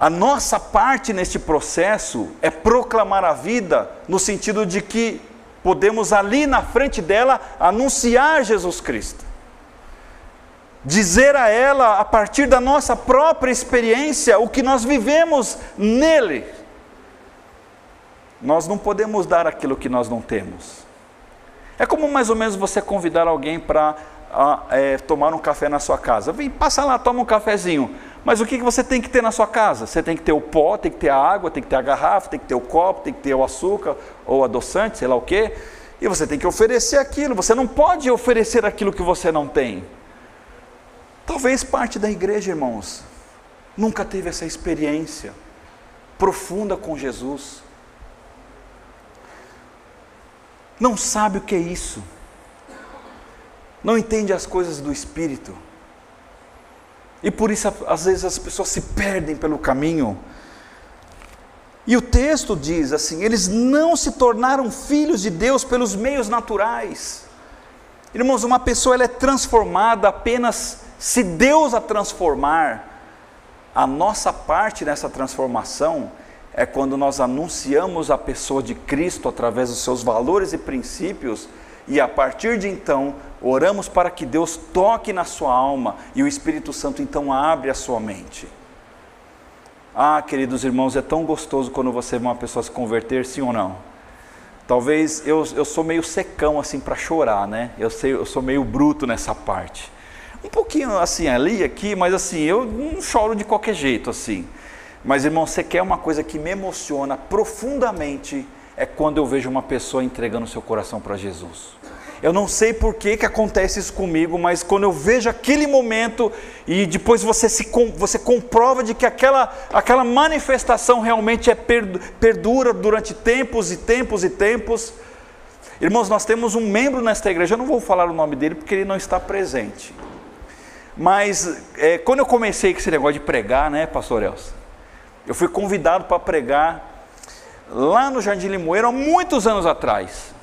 A nossa parte neste processo é proclamar a vida, no sentido de que podemos ali na frente dela anunciar Jesus Cristo. Dizer a ela, a partir da nossa própria experiência, o que nós vivemos nele. Nós não podemos dar aquilo que nós não temos. É como mais ou menos você convidar alguém para é, tomar um café na sua casa. Vem, passa lá, toma um cafezinho. Mas o que você tem que ter na sua casa? Você tem que ter o pó, tem que ter a água, tem que ter a garrafa, tem que ter o copo, tem que ter o açúcar ou adoçante, sei lá o quê. E você tem que oferecer aquilo. Você não pode oferecer aquilo que você não tem. Talvez parte da igreja, irmãos, nunca teve essa experiência profunda com Jesus. Não sabe o que é isso. Não entende as coisas do Espírito e por isso, às vezes, as pessoas se perdem pelo caminho. E o texto diz assim: eles não se tornaram filhos de Deus pelos meios naturais. Irmãos, uma pessoa ela é transformada apenas se Deus a transformar. A nossa parte nessa transformação é quando nós anunciamos a pessoa de Cristo através dos seus valores e princípios, e a partir de então Oramos para que Deus toque na sua alma e o Espírito Santo então abre a sua mente. Ah, queridos irmãos, é tão gostoso quando você vê uma pessoa se converter, sim ou não? Talvez eu, eu sou meio secão assim para chorar, né? Eu, sei, eu sou meio bruto nessa parte. Um pouquinho assim, ali, aqui, mas assim, eu não choro de qualquer jeito assim. Mas irmão, você quer uma coisa que me emociona profundamente, é quando eu vejo uma pessoa entregando seu coração para Jesus. Eu não sei por que, que acontece isso comigo, mas quando eu vejo aquele momento e depois você, se, você comprova de que aquela, aquela manifestação realmente é perdura durante tempos e tempos e tempos. Irmãos, nós temos um membro nesta igreja, eu não vou falar o nome dele porque ele não está presente. Mas é, quando eu comecei com esse negócio de pregar, né, pastor Elcio? Eu fui convidado para pregar lá no Jardim Limoeiro há muitos anos atrás.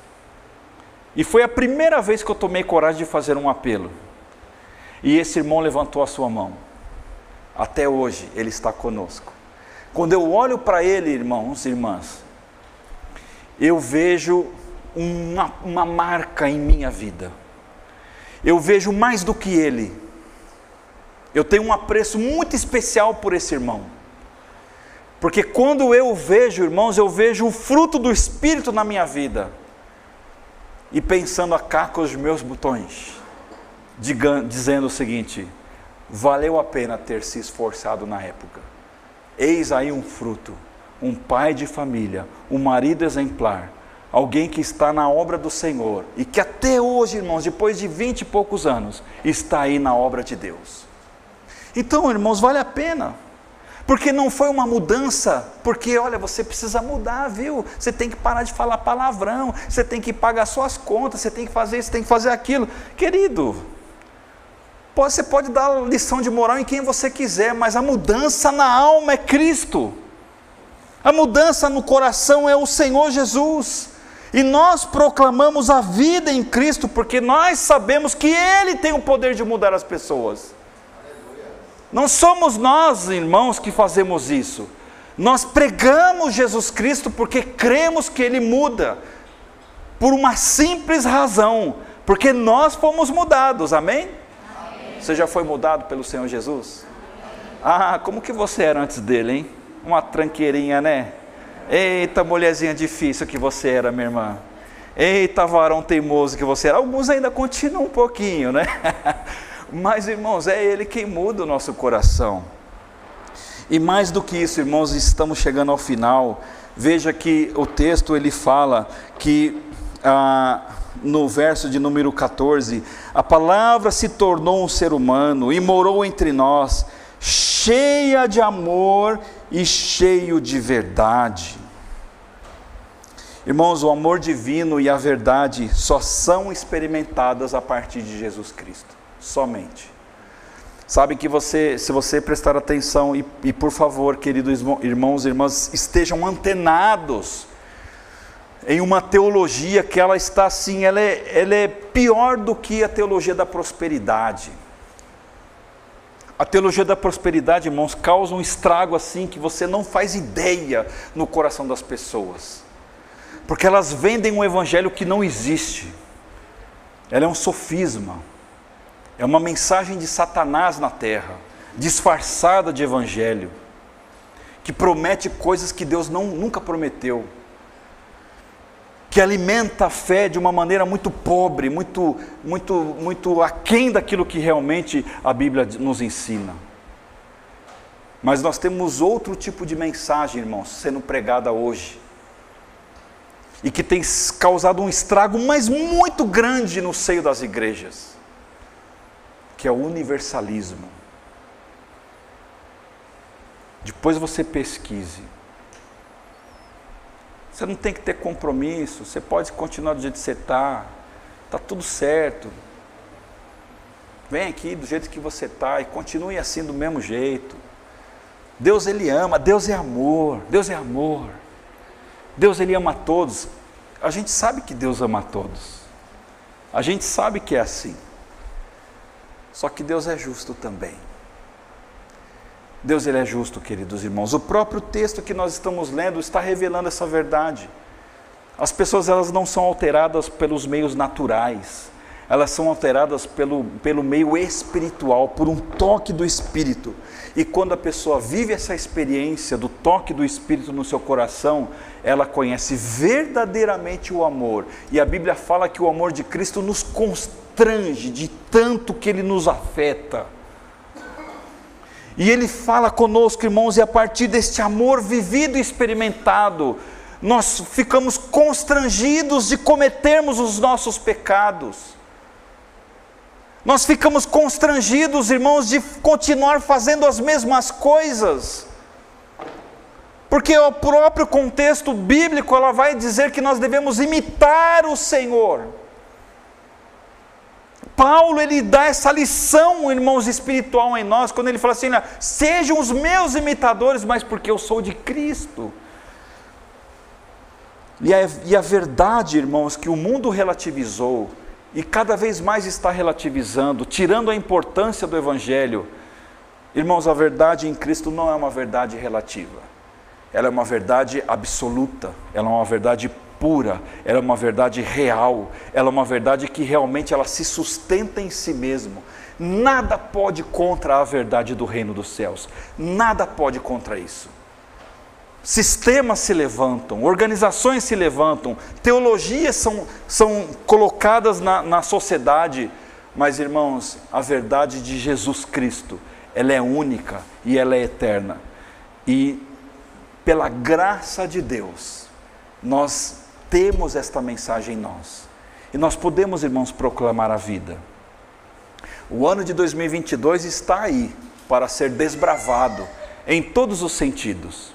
E foi a primeira vez que eu tomei coragem de fazer um apelo. E esse irmão levantou a sua mão. Até hoje ele está conosco. Quando eu olho para ele, irmãos e irmãs, eu vejo uma, uma marca em minha vida. Eu vejo mais do que ele. Eu tenho um apreço muito especial por esse irmão. Porque quando eu vejo, irmãos, eu vejo o fruto do Espírito na minha vida e pensando a cá os meus botões, dizendo o seguinte: valeu a pena ter se esforçado na época. Eis aí um fruto, um pai de família, um marido exemplar, alguém que está na obra do Senhor e que até hoje, irmãos, depois de vinte e poucos anos, está aí na obra de Deus. Então, irmãos, vale a pena. Porque não foi uma mudança, porque olha, você precisa mudar, viu? Você tem que parar de falar palavrão, você tem que pagar suas contas, você tem que fazer isso, tem que fazer aquilo. Querido, você pode dar lição de moral em quem você quiser, mas a mudança na alma é Cristo. A mudança no coração é o Senhor Jesus. E nós proclamamos a vida em Cristo porque nós sabemos que Ele tem o poder de mudar as pessoas. Não somos nós, irmãos, que fazemos isso. Nós pregamos Jesus Cristo porque cremos que Ele muda, por uma simples razão, porque nós fomos mudados, amém? amém? Você já foi mudado pelo Senhor Jesus? Ah, como que você era antes dele, hein? Uma tranqueirinha, né? Eita, mulherzinha difícil que você era, minha irmã. Eita, varão teimoso que você era. Alguns ainda continuam um pouquinho, né? Mas, irmãos, é Ele quem muda o nosso coração. E mais do que isso, irmãos, estamos chegando ao final. Veja que o texto ele fala que ah, no verso de número 14, a palavra se tornou um ser humano e morou entre nós, cheia de amor e cheio de verdade. Irmãos, o amor divino e a verdade só são experimentadas a partir de Jesus Cristo, somente. Sabe que você, se você prestar atenção, e, e por favor, queridos irmãos e irmãs, estejam antenados em uma teologia que ela está assim, ela é, ela é pior do que a teologia da prosperidade. A teologia da prosperidade, irmãos, causa um estrago assim que você não faz ideia no coração das pessoas. Porque elas vendem um evangelho que não existe. Ela é um sofisma. É uma mensagem de Satanás na terra, disfarçada de evangelho, que promete coisas que Deus não, nunca prometeu que alimenta a fé de uma maneira muito pobre, muito, muito, muito aquém daquilo que realmente a Bíblia nos ensina. Mas nós temos outro tipo de mensagem, irmãos, sendo pregada hoje, e que tem causado um estrago, mas muito grande no seio das igrejas, que é o universalismo. Depois você pesquise. Você não tem que ter compromisso, você pode continuar do jeito que você está, está tudo certo. Vem aqui do jeito que você está e continue assim do mesmo jeito. Deus ele ama, Deus é amor, Deus é amor. Deus ele ama a todos. A gente sabe que Deus ama a todos. A gente sabe que é assim. Só que Deus é justo também. Deus ele é justo, queridos irmãos. O próprio texto que nós estamos lendo está revelando essa verdade. As pessoas elas não são alteradas pelos meios naturais, elas são alteradas pelo, pelo meio espiritual, por um toque do Espírito. E quando a pessoa vive essa experiência do toque do Espírito no seu coração, ela conhece verdadeiramente o amor. E a Bíblia fala que o amor de Cristo nos constrange de tanto que ele nos afeta. E Ele fala conosco, irmãos, e a partir deste amor vivido e experimentado, nós ficamos constrangidos de cometermos os nossos pecados. Nós ficamos constrangidos, irmãos, de continuar fazendo as mesmas coisas. Porque o próprio contexto bíblico ela vai dizer que nós devemos imitar o Senhor. Paulo ele dá essa lição, irmãos, espiritual em nós, quando ele fala assim: sejam os meus imitadores, mas porque eu sou de Cristo. E a, e a verdade, irmãos, que o mundo relativizou e cada vez mais está relativizando, tirando a importância do Evangelho. Irmãos, a verdade em Cristo não é uma verdade relativa, ela é uma verdade absoluta, ela é uma verdade pura, ela é uma verdade real, ela é uma verdade que realmente ela se sustenta em si mesmo. Nada pode contra a verdade do reino dos céus. Nada pode contra isso. Sistemas se levantam, organizações se levantam, teologias são, são colocadas na, na sociedade, mas irmãos, a verdade de Jesus Cristo, ela é única e ela é eterna. E pela graça de Deus, nós temos esta mensagem em nós. E nós podemos, irmãos, proclamar a vida. O ano de 2022 está aí para ser desbravado em todos os sentidos.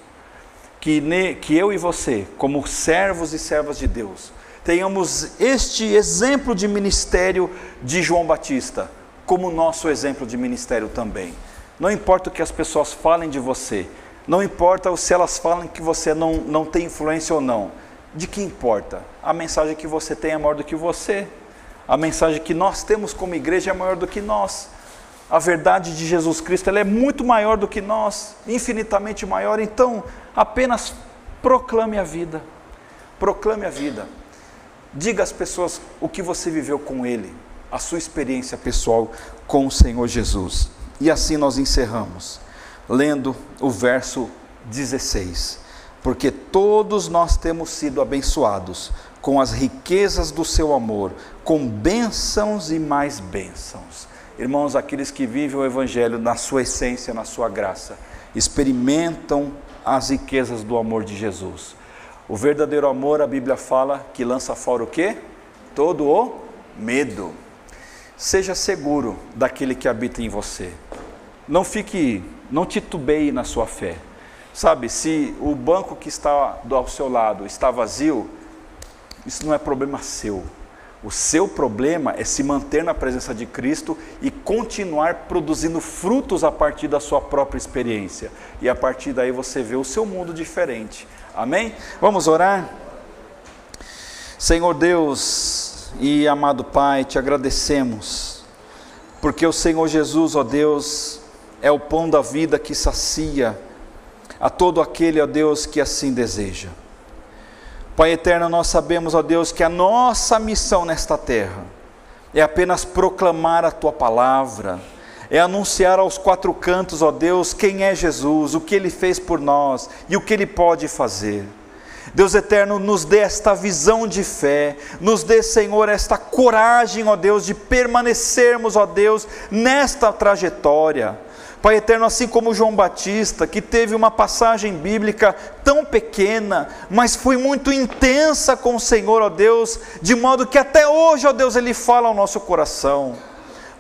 Que, ne, que eu e você, como servos e servas de Deus, tenhamos este exemplo de ministério de João Batista, como nosso exemplo de ministério também. Não importa o que as pessoas falem de você, não importa se elas falam que você não, não tem influência ou não de que importa? A mensagem que você tem é maior do que você. A mensagem que nós temos como igreja é maior do que nós. A verdade de Jesus Cristo ela é muito maior do que nós, infinitamente maior. Então, apenas proclame a vida. Proclame a vida. Diga às pessoas o que você viveu com Ele, a sua experiência pessoal com o Senhor Jesus. E assim nós encerramos, lendo o verso 16 porque todos nós temos sido abençoados com as riquezas do seu amor, com bênçãos e mais bênçãos. Irmãos, aqueles que vivem o Evangelho na sua essência, na sua graça, experimentam as riquezas do amor de Jesus. O verdadeiro amor, a Bíblia fala que lança fora o quê? Todo o medo. Seja seguro daquele que habita em você. Não fique, não titubeie na sua fé. Sabe, se o banco que está ao seu lado está vazio, Isso não é problema seu. O seu problema é se manter na presença de Cristo e continuar produzindo frutos a partir da sua própria experiência. E a partir daí você vê o seu mundo diferente. Amém? Vamos orar? Senhor Deus e amado Pai, te agradecemos, porque o Senhor Jesus, ó Deus, é o pão da vida que sacia a todo aquele, ó Deus, que assim deseja. Pai eterno, nós sabemos, ó Deus, que a nossa missão nesta terra é apenas proclamar a tua palavra, é anunciar aos quatro cantos, ó Deus, quem é Jesus, o que ele fez por nós e o que ele pode fazer. Deus eterno, nos dê esta visão de fé, nos dê, Senhor, esta coragem, ó Deus, de permanecermos, ó Deus, nesta trajetória Pai eterno, assim como João Batista, que teve uma passagem bíblica tão pequena, mas foi muito intensa com o Senhor, ó Deus, de modo que até hoje, ó Deus, ele fala ao nosso coração.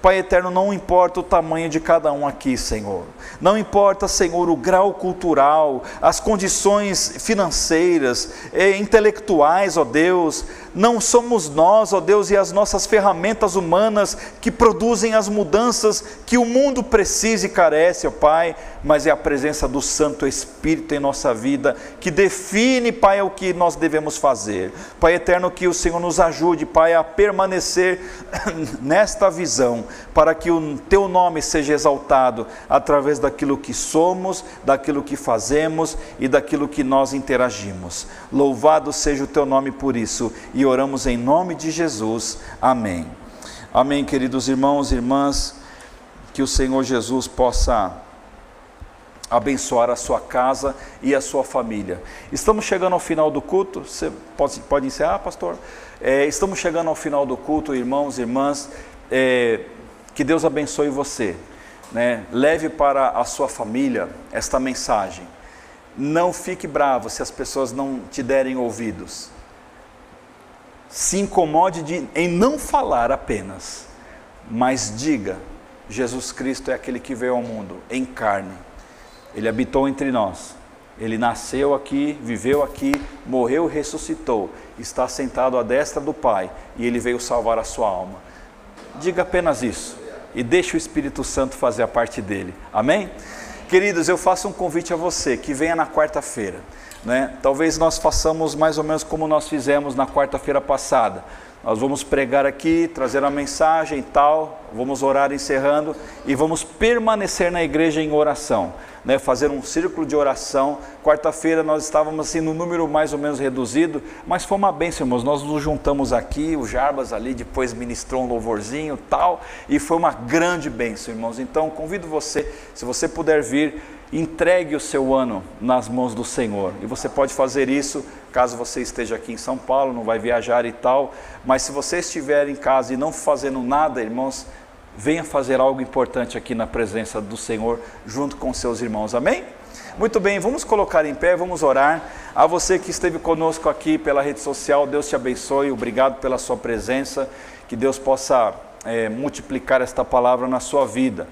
Pai eterno, não importa o tamanho de cada um aqui, Senhor. Não importa, Senhor, o grau cultural, as condições financeiras, eh, intelectuais, ó Deus. Não somos nós, ó Deus, e as nossas ferramentas humanas que produzem as mudanças que o mundo precisa e carece, ó Pai, mas é a presença do Santo Espírito em nossa vida que define, Pai, o que nós devemos fazer. Pai eterno, que o Senhor nos ajude, Pai, a permanecer nesta visão, para que o Teu nome seja exaltado através daquilo que somos, daquilo que fazemos e daquilo que nós interagimos. Louvado seja o Teu nome por isso e oramos em nome de Jesus. Amém. Amém, queridos irmãos e irmãs, que o Senhor Jesus possa abençoar a sua casa e a sua família. Estamos chegando ao final do culto. Você pode, pode encerrar, pastor? É, estamos chegando ao final do culto, irmãos e irmãs. É, que Deus abençoe você. Né? Leve para a sua família esta mensagem. Não fique bravo se as pessoas não te derem ouvidos se incomode de, em não falar apenas, mas diga: Jesus Cristo é aquele que veio ao mundo em carne. Ele habitou entre nós. Ele nasceu aqui, viveu aqui, morreu e ressuscitou. Está sentado à destra do Pai e ele veio salvar a sua alma. Diga apenas isso e deixe o Espírito Santo fazer a parte dele. Amém? Queridos, eu faço um convite a você que venha na quarta-feira. Né? Talvez nós façamos mais ou menos como nós fizemos na quarta-feira passada. Nós vamos pregar aqui, trazer a mensagem e tal, vamos orar encerrando e vamos permanecer na igreja em oração, né? fazer um círculo de oração. Quarta-feira nós estávamos assim no número mais ou menos reduzido, mas foi uma bênção, irmãos. Nós nos juntamos aqui, o Jarbas ali depois ministrou um louvorzinho tal, e foi uma grande bênção, irmãos. Então convido você, se você puder vir, entregue o seu ano nas mãos do Senhor. E você pode fazer isso caso você esteja aqui em São Paulo, não vai viajar e tal, mas se você estiver em casa e não fazendo nada, irmãos, venha fazer algo importante aqui na presença do Senhor junto com seus irmãos. Amém? Muito bem, vamos colocar em pé, vamos orar. A você que esteve conosco aqui pela rede social, Deus te abençoe, obrigado pela sua presença, que Deus possa é, multiplicar esta palavra na sua vida.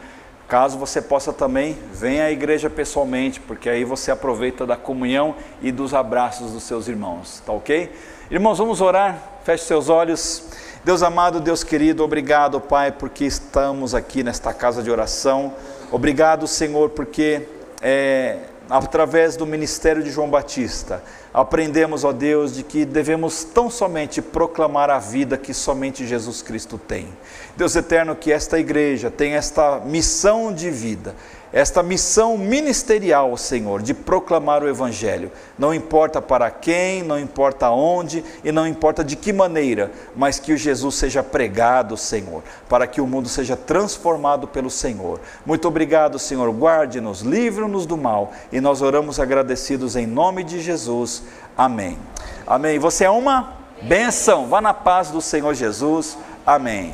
Caso você possa também, venha à igreja pessoalmente, porque aí você aproveita da comunhão e dos abraços dos seus irmãos, tá ok? Irmãos, vamos orar, feche seus olhos. Deus amado, Deus querido, obrigado, Pai, porque estamos aqui nesta casa de oração. Obrigado, Senhor, porque é, através do ministério de João Batista, aprendemos, ó Deus, de que devemos tão somente proclamar a vida que somente Jesus Cristo tem. Deus eterno, que esta igreja tem esta missão de vida, esta missão ministerial, Senhor, de proclamar o Evangelho. Não importa para quem, não importa onde e não importa de que maneira, mas que o Jesus seja pregado, Senhor, para que o mundo seja transformado pelo Senhor. Muito obrigado, Senhor. Guarde-nos, livre-nos do mal e nós oramos agradecidos em nome de Jesus. Amém. Amém. Você é uma benção. Vá na paz do Senhor Jesus. Amém.